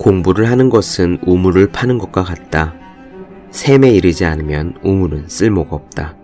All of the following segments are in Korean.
공부를 하는 것은 우물을 파는 것과 같다. 샘에 이르지 않으면 우물은 쓸모가 없다.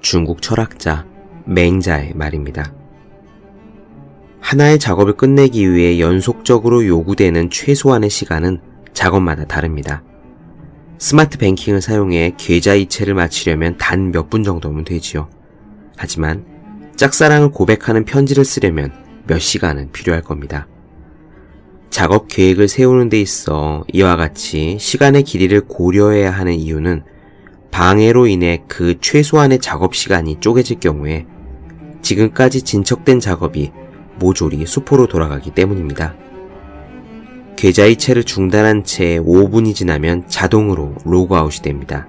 중국 철학자 맹자의 말입니다. 하나의 작업을 끝내기 위해 연속적으로 요구되는 최소한의 시간은 작업마다 다릅니다. 스마트 뱅킹을 사용해 계좌 이체를 마치려면 단 몇 분 정도면 되지요. 하지만 짝사랑을 고백하는 편지를 쓰려면 몇 시간은 필요할 겁니다. 작업 계획을 세우는 데 있어 이와 같이 시간의 길이를 고려해야 하는 이유는 방해로 인해 그 최소한의 작업 시간이 쪼개질 경우에 지금까지 진척된 작업이 모조리 수포로 돌아가기 때문입니다. 계좌 이체를 중단한 채 5분이 지나면 자동으로 로그아웃이 됩니다.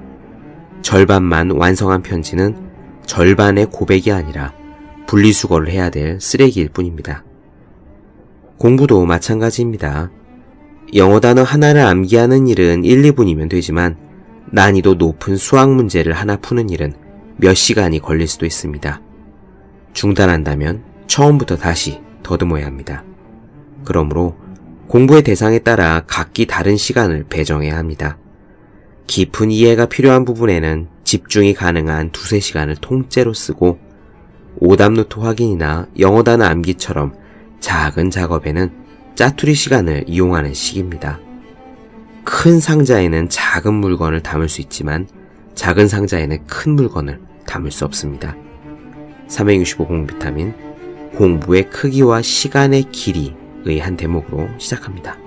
절반만 완성한 편지는 절반의 고백이 아니라 분리수거를 해야 될 쓰레기일 뿐입니다. 공부도 마찬가지입니다. 영어 단어 하나를 암기하는 일은 1, 2분이면 되지만 난이도 높은 수학 문제를 하나 푸는 일은 몇 시간이 걸릴 수도 있습니다. 중단한다면 처음부터 다시 더듬어야 합니다. 그러므로 공부의 대상에 따라 각기 다른 시간을 배정해야 합니다. 깊은 이해가 필요한 부분에는 집중이 가능한 두세 시간을 통째로 쓰고 오답노트 확인이나 영어 단어 암기처럼 작은 작업에는 짜투리 시간을 이용하는 시기입니다. 큰 상자에는 작은 물건을 담을 수 있지만 작은 상자에는 큰 물건을 담을 수 없습니다. 365 공비타민 공부의 크기와 시간의 길이의 한 대목으로 시작합니다.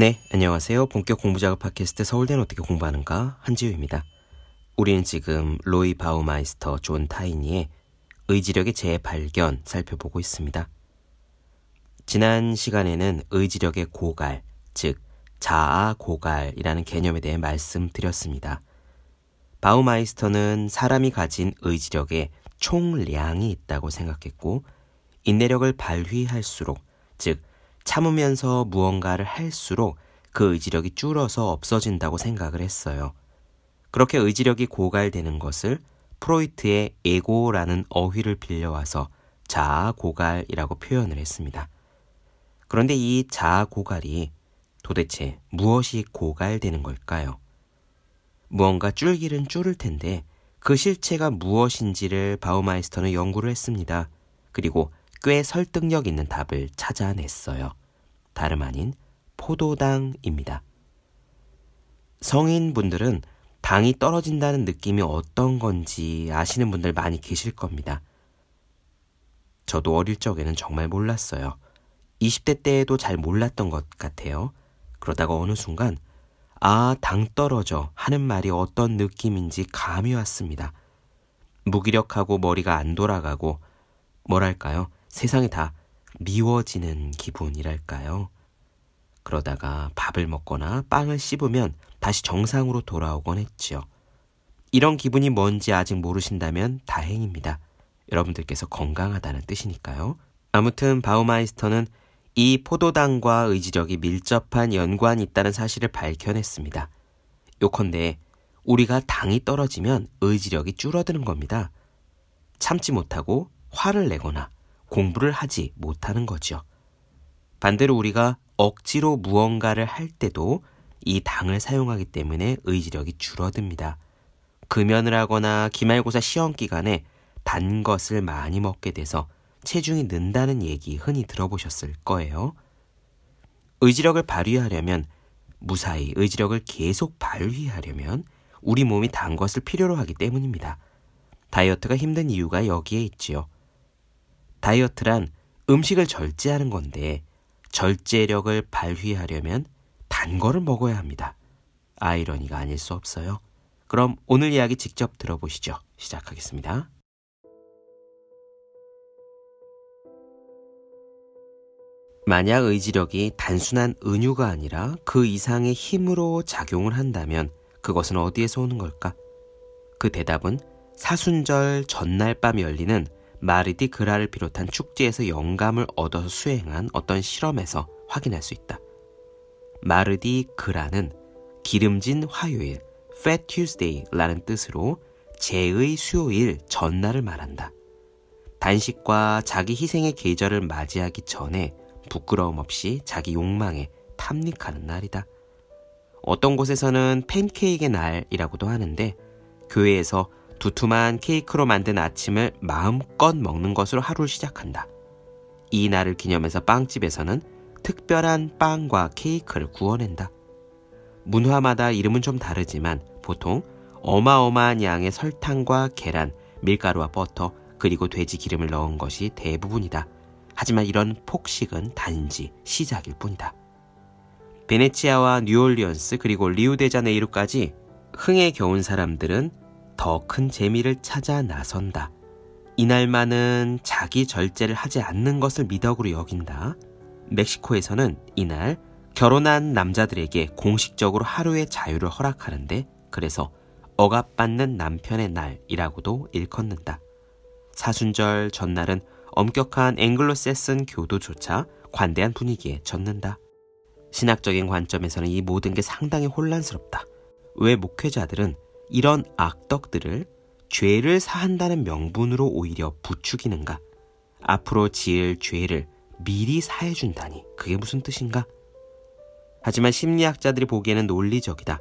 네, 안녕하세요. 본격 공부 자극 팟캐스트 서울대는 어떻게 공부하는가 한재우입니다. 우리는 지금 로이 바우마이스터 존 티어니의 의지력의 재발견 살펴보고 있습니다. 지난 시간에는 의지력의 고갈, 즉 자아 고갈이라는 개념에 대해 말씀드렸습니다. 바우마이스터는 사람이 가진 의지력의 총량이 있다고 생각했고 인내력을 발휘할수록 즉 참으면서 무언가를 할수록 그 의지력이 줄어서 없어진다고 생각을 했어요. 그렇게 의지력이 고갈되는 것을 프로이트의 에고라는 어휘를 빌려와서 자아 고갈이라고 표현을 했습니다. 그런데 이 자아 고갈이 도대체 무엇이 고갈되는 걸까요? 무언가 줄기는 줄을 텐데 그 실체가 무엇인지를 바우마이스터는 연구를 했습니다. 그리고 꽤 설득력 있는 답을 찾아냈어요. 다름 아닌 포도당입니다. 성인분들은 당이 떨어진다는 느낌이 어떤 건지 아시는 분들 많이 계실 겁니다. 저도 어릴 적에는 정말 몰랐어요. 20대 때에도 잘 몰랐던 것 같아요. 그러다가 어느 순간, 아, 당 떨어져 하는 말이 어떤 느낌인지 감이 왔습니다. 무기력하고 머리가 안 돌아가고, 뭐랄까요. 세상이 다 미워지는 기분이랄까요. 그러다가 밥을 먹거나 빵을 씹으면 다시 정상으로 돌아오곤 했지요. 이런 기분이 뭔지 아직 모르신다면 다행입니다. 여러분들께서 건강하다는 뜻이니까요. 아무튼 바우마이스터는 이 포도당과 의지력이 밀접한 연관이 있다는 사실을 밝혀냈습니다. 요컨대 우리가 당이 떨어지면 의지력이 줄어드는 겁니다. 참지 못하고 화를 내거나 공부를 하지 못하는 거죠. 반대로 우리가 억지로 무언가를 할 때도 이 당을 사용하기 때문에 의지력이 줄어듭니다. 금연을 하거나 기말고사 시험 기간에 단 것을 많이 먹게 돼서 체중이 는다는 얘기 흔히 들어보셨을 거예요. 의지력을 발휘하려면 무사히 의지력을 계속 발휘하려면 우리 몸이 단 것을 필요로 하기 때문입니다. 다이어트가 힘든 이유가 여기에 있지요. 다이어트란 음식을 절제하는 건데 절제력을 발휘하려면 단 거를 먹어야 합니다. 아이러니가 아닐 수 없어요. 그럼 오늘 이야기 직접 들어보시죠. 시작하겠습니다. 만약 의지력이 단순한 은유가 아니라 그 이상의 힘으로 작용을 한다면 그것은 어디에서 오는 걸까? 그 대답은 사순절 전날 밤 열리는 마르디 그라를 비롯한 축제에서 영감을 얻어서 수행한 어떤 실험에서 확인할 수 있다. 마르디 그라는 기름진 화요일, Fat Tuesday라는 뜻으로 제의 수요일 전날을 말한다. 단식과 자기 희생의 계절을 맞이하기 전에 부끄러움 없이 자기 욕망에 탐닉하는 날이다. 어떤 곳에서는 팬케이크의 날이라고도 하는데 교회에서 두툼한 케이크로 만든 아침을 마음껏 먹는 것으로 하루를 시작한다. 이 날을 기념해서 빵집에서는 특별한 빵과 케이크를 구워낸다. 문화마다 이름은 좀 다르지만 보통 어마어마한 양의 설탕과 계란, 밀가루와 버터, 그리고 돼지 기름을 넣은 것이 대부분이다. 하지만 이런 폭식은 단지 시작일 뿐이다. 베네치아와 뉴올리언스 그리고 리우데자네이루까지 흥에 겨운 사람들은 더 큰 재미를 찾아 나선다. 이날만은 자기 절제를 하지 않는 것을 미덕으로 여긴다. 멕시코에서는 이날 결혼한 남자들에게 공식적으로 하루의 자유를 허락하는데 그래서 억압받는 남편의 날이라고도 일컫는다. 사순절 전날은 엄격한 앵글로세슨 교도조차 관대한 분위기에 젖는다. 신학적인 관점에서는 이 모든 게 상당히 혼란스럽다. 왜 목회자들은 이런 악덕들을 죄를 사한다는 명분으로 오히려 부추기는가? 앞으로 지을 죄를 미리 사해준다니 그게 무슨 뜻인가? 하지만 심리학자들이 보기에는 논리적이다.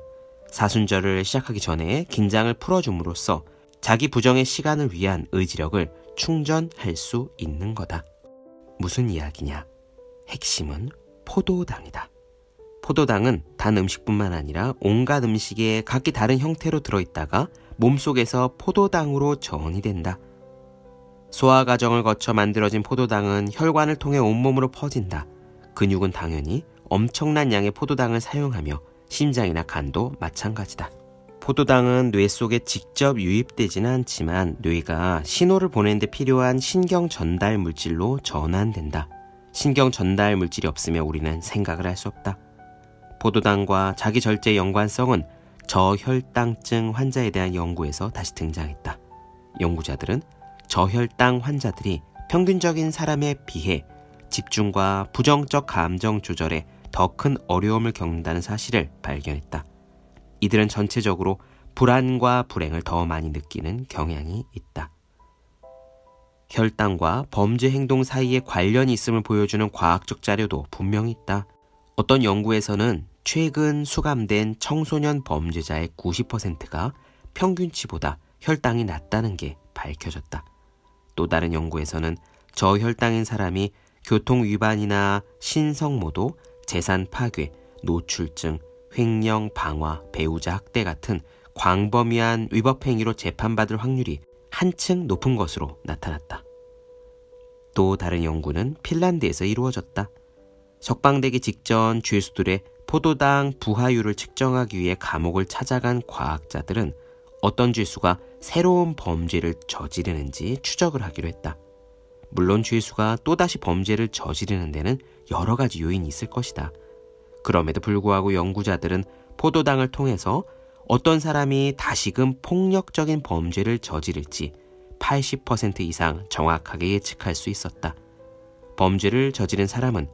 사순절을 시작하기 전에 긴장을 풀어줌으로써 자기 부정의 시간을 위한 의지력을 충전할 수 있는 거다. 무슨 이야기냐? 핵심은 포도당이다. 포도당은 단 음식뿐만 아니라 온갖 음식에 각기 다른 형태로 들어있다가 몸속에서 포도당으로 전이 된다. 소화 과정을 거쳐 만들어진 포도당은 혈관을 통해 온몸으로 퍼진다. 근육은 당연히 엄청난 양의 포도당을 사용하며 심장이나 간도 마찬가지다. 포도당은 뇌 속에 직접 유입되지는 않지만 뇌가 신호를 보내는데 필요한 신경 전달 물질로 전환된다. 신경 전달 물질이 없으면 우리는 생각을 할 수 없다. 포도당과 자기 절제의 연관성은 저혈당증 환자에 대한 연구에서 다시 등장했다. 연구자들은 저혈당 환자들이 평균적인 사람에 비해 집중과 부정적 감정 조절에 더 큰 어려움을 겪는다는 사실을 발견했다. 이들은 전체적으로 불안과 불행을 더 많이 느끼는 경향이 있다. 혈당과 범죄 행동 사이에 관련이 있음을 보여주는 과학적 자료도 분명히 있다. 어떤 연구에서는 최근 수감된 청소년 범죄자의 90%가 평균치보다 혈당이 낮다는 게 밝혀졌다. 또 다른 연구에서는 저혈당인 사람이 교통 위반이나 신성모도, 재산 파괴, 노출증, 횡령, 방화, 배우자 학대 같은 광범위한 위법 행위로 재판받을 확률이 한층 높은 것으로 나타났다. 또 다른 연구는 핀란드에서 이루어졌다. 석방되기 직전 죄수들의 포도당 부하율을 측정하기 위해 감옥을 찾아간 과학자들은 어떤 죄수가 새로운 범죄를 저지르는지 추적을 하기로 했다. 물론 죄수가 또다시 범죄를 저지르는 데는 여러 가지 요인이 있을 것이다. 그럼에도 불구하고 연구자들은 포도당을 통해서 어떤 사람이 다시금 폭력적인 범죄를 저지를지 80% 이상 정확하게 예측할 수 있었다. 범죄를 저지른 사람은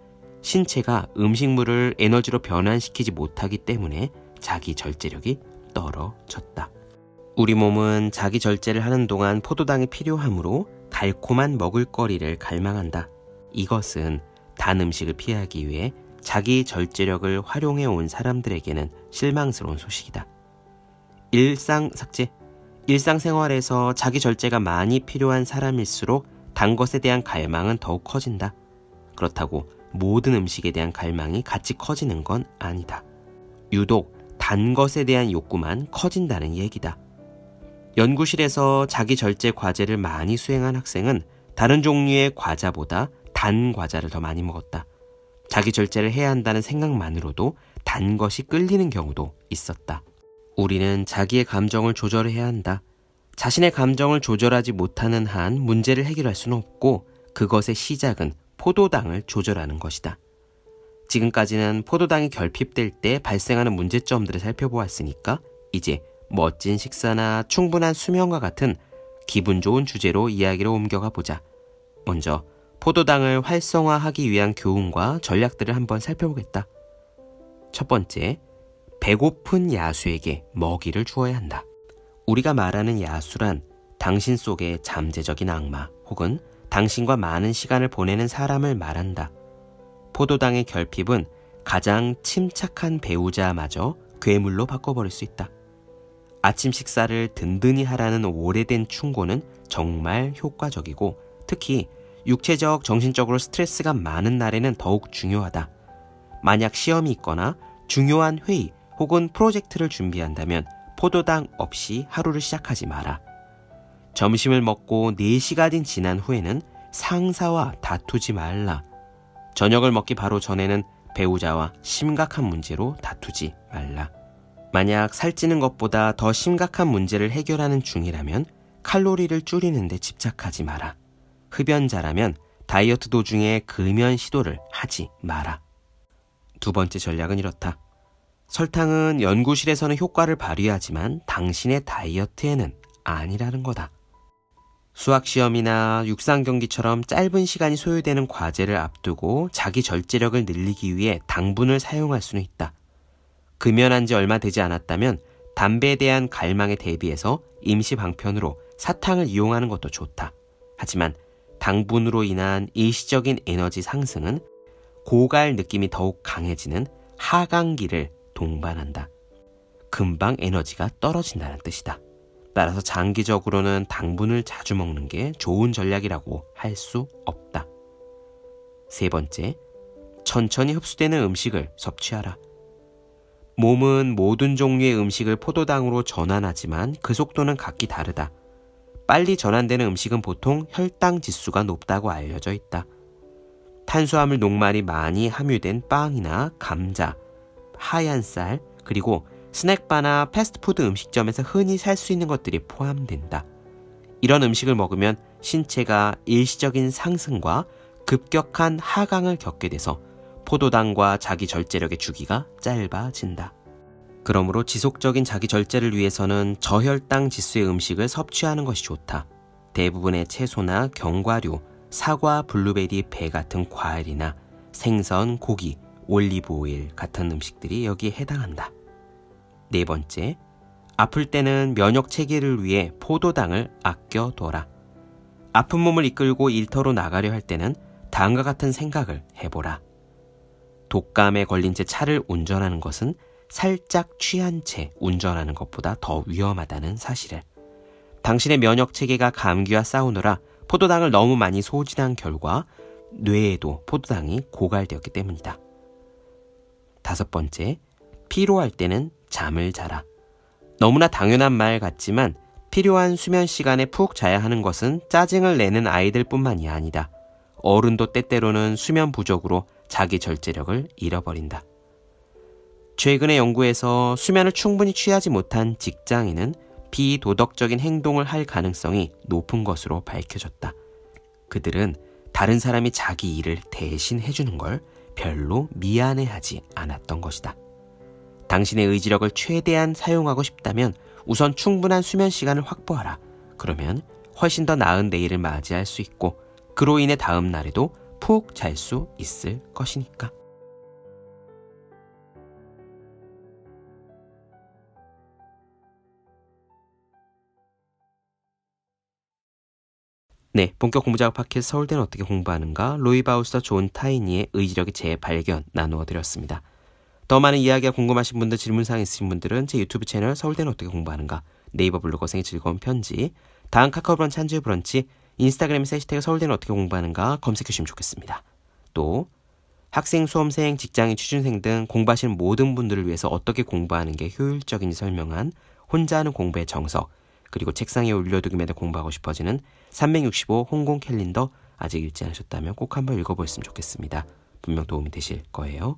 신체가 음식물을 에너지로 변환시키지 못하기 때문에 자기 절제력이 떨어졌다. 우리 몸은 자기 절제를 하는 동안 포도당이 필요하므로 달콤한 먹을거리를 갈망한다. 이것은 단 음식을 피하기 위해 자기 절제력을 활용해 온 사람들에게는 실망스러운 소식이다. 일상 삭제. 일상생활에서 자기 절제가 많이 필요한 사람일수록 단 것에 대한 갈망은 더욱 커진다. 그렇다고 모든 음식에 대한 갈망이 같이 커지는 건 아니다. 유독 단 것에 대한 욕구만 커진다는 얘기다. 연구실에서 자기 절제 과제를 많이 수행한 학생은 다른 종류의 과자보다 단 과자를 더 많이 먹었다. 자기 절제를 해야 한다는 생각만으로도 단 것이 끌리는 경우도 있었다. 우리는 자기의 감정을 조절해야 한다. 자신의 감정을 조절하지 못하는 한 문제를 해결할 수는 없고 그것의 시작은 포도당을 조절하는 것이다. 지금까지는 포도당이 결핍될 때 발생하는 문제점들을 살펴보았으니까 이제 멋진 식사나 충분한 수면과 같은 기분 좋은 주제로 이야기를 옮겨가 보자. 먼저 포도당을 활성화하기 위한 교훈과 전략들을 한번 살펴보겠다. 첫 번째, 배고픈 야수에게 먹이를 주어야 한다. 우리가 말하는 야수란 당신 속의 잠재적인 악마 혹은 당신과 많은 시간을 보내는 사람을 말한다. 포도당의 결핍은 가장 침착한 배우자마저 괴물로 바꿔버릴 수 있다. 아침 식사를 든든히 하라는 오래된 충고는 정말 효과적이고 특히 육체적, 정신적으로 스트레스가 많은 날에는 더욱 중요하다. 만약 시험이 있거나 중요한 회의 혹은 프로젝트를 준비한다면 포도당 없이 하루를 시작하지 마라. 점심을 먹고 4시간이 지난 후에는 상사와 다투지 말라. 저녁을 먹기 바로 전에는 배우자와 심각한 문제로 다투지 말라. 만약 살찌는 것보다 더 심각한 문제를 해결하는 중이라면 칼로리를 줄이는데 집착하지 마라. 흡연자라면 다이어트 도중에 금연 시도를 하지 마라. 두 번째 전략은 이렇다. 설탕은 연구실에서는 효과를 발휘하지만 당신의 다이어트에는 아니라는 거다. 수학 시험이나 육상 경기처럼 짧은 시간이 소요되는 과제를 앞두고 자기 절제력을 늘리기 위해 당분을 사용할 수는 있다. 금연한 지 얼마 되지 않았다면 담배에 대한 갈망에 대비해서 임시 방편으로 사탕을 이용하는 것도 좋다. 하지만 당분으로 인한 일시적인 에너지 상승은 고갈 느낌이 더욱 강해지는 하강기를 동반한다. 금방 에너지가 떨어진다는 뜻이다. 따라서 장기적으로는 당분을 자주 먹는 게 좋은 전략이라고 할 수 없다. 세 번째, 천천히 흡수되는 음식을 섭취하라. 몸은 모든 종류의 음식을 포도당으로 전환하지만 그 속도는 각기 다르다. 빨리 전환되는 음식은 보통 혈당 지수가 높다고 알려져 있다. 탄수화물 녹말이 많이 함유된 빵이나 감자, 하얀 쌀, 그리고 스낵바나 패스트푸드 음식점에서 흔히 살 수 있는 것들이 포함된다. 이런 음식을 먹으면 신체가 일시적인 상승과 급격한 하강을 겪게 돼서 포도당과 자기 절제력의 주기가 짧아진다. 그러므로 지속적인 자기 절제를 위해서는 저혈당 지수의 음식을 섭취하는 것이 좋다. 대부분의 채소나 견과류, 사과, 블루베리, 배 같은 과일이나 생선, 고기, 올리브 오일 같은 음식들이 여기에 해당한다. 네 번째, 아플 때는 면역 체계를 위해 포도당을 아껴둬라. 아픈 몸을 이끌고 일터로 나가려 할 때는 다음과 같은 생각을 해보라. 독감에 걸린 채 차를 운전하는 것은 살짝 취한 채 운전하는 것보다 더 위험하다는 사실을. 당신의 면역 체계가 감기와 싸우느라 포도당을 너무 많이 소진한 결과 뇌에도 포도당이 고갈되었기 때문이다. 다섯 번째, 피로할 때는 잠을 자라. 너무나 당연한 말 같지만 필요한 수면 시간에 푹 자야 하는 것은 짜증을 내는 아이들 뿐만이 아니다. 어른도 때때로는 수면 부족으로 자기 절제력을 잃어버린다. 최근의 연구에서 수면을 충분히 취하지 못한 직장인은 비도덕적인 행동을 할 가능성이 높은 것으로 밝혀졌다. 그들은 다른 사람이 자기 일을 대신 해주는 걸 별로 미안해하지 않았던 것이다. 당신의 의지력을 최대한 사용하고 싶다면 우선 충분한 수면 시간을 확보하라. 그러면 훨씬 더 나은 내일을 맞이할 수 있고 그로 인해 다음 날에도 푹 잘 수 있을 것이니까. 네, 본격 공부자극 팟캐스트 서울대는 어떻게 공부하는가 로이 바우마이스터 존 티어니의 의지력의 재발견 나누어 드렸습니다. 더 많은 이야기가 궁금하신 분들 질문사항 있으신 분들은 제 유튜브 채널 서울대는 어떻게 공부하는가 네이버 블로거생의 즐거운 편지 다음 카카오 브런치 한재우의 브런치 인스타그램에 해시태그 서울대는 어떻게 공부하는가 검색해 주시면 좋겠습니다. 또 학생, 수험생, 직장인, 취준생 등 공부하시는 모든 분들을 위해서 어떻게 공부하는 게 효율적인지 설명한 혼자 하는 공부의 정석 그리고 책상에 올려두기만 해도 공부하고 싶어지는 365 홍콩 캘린더 아직 읽지 않으셨다면 꼭 한번 읽어보셨으면 좋겠습니다. 분명 도움이 되실 거예요.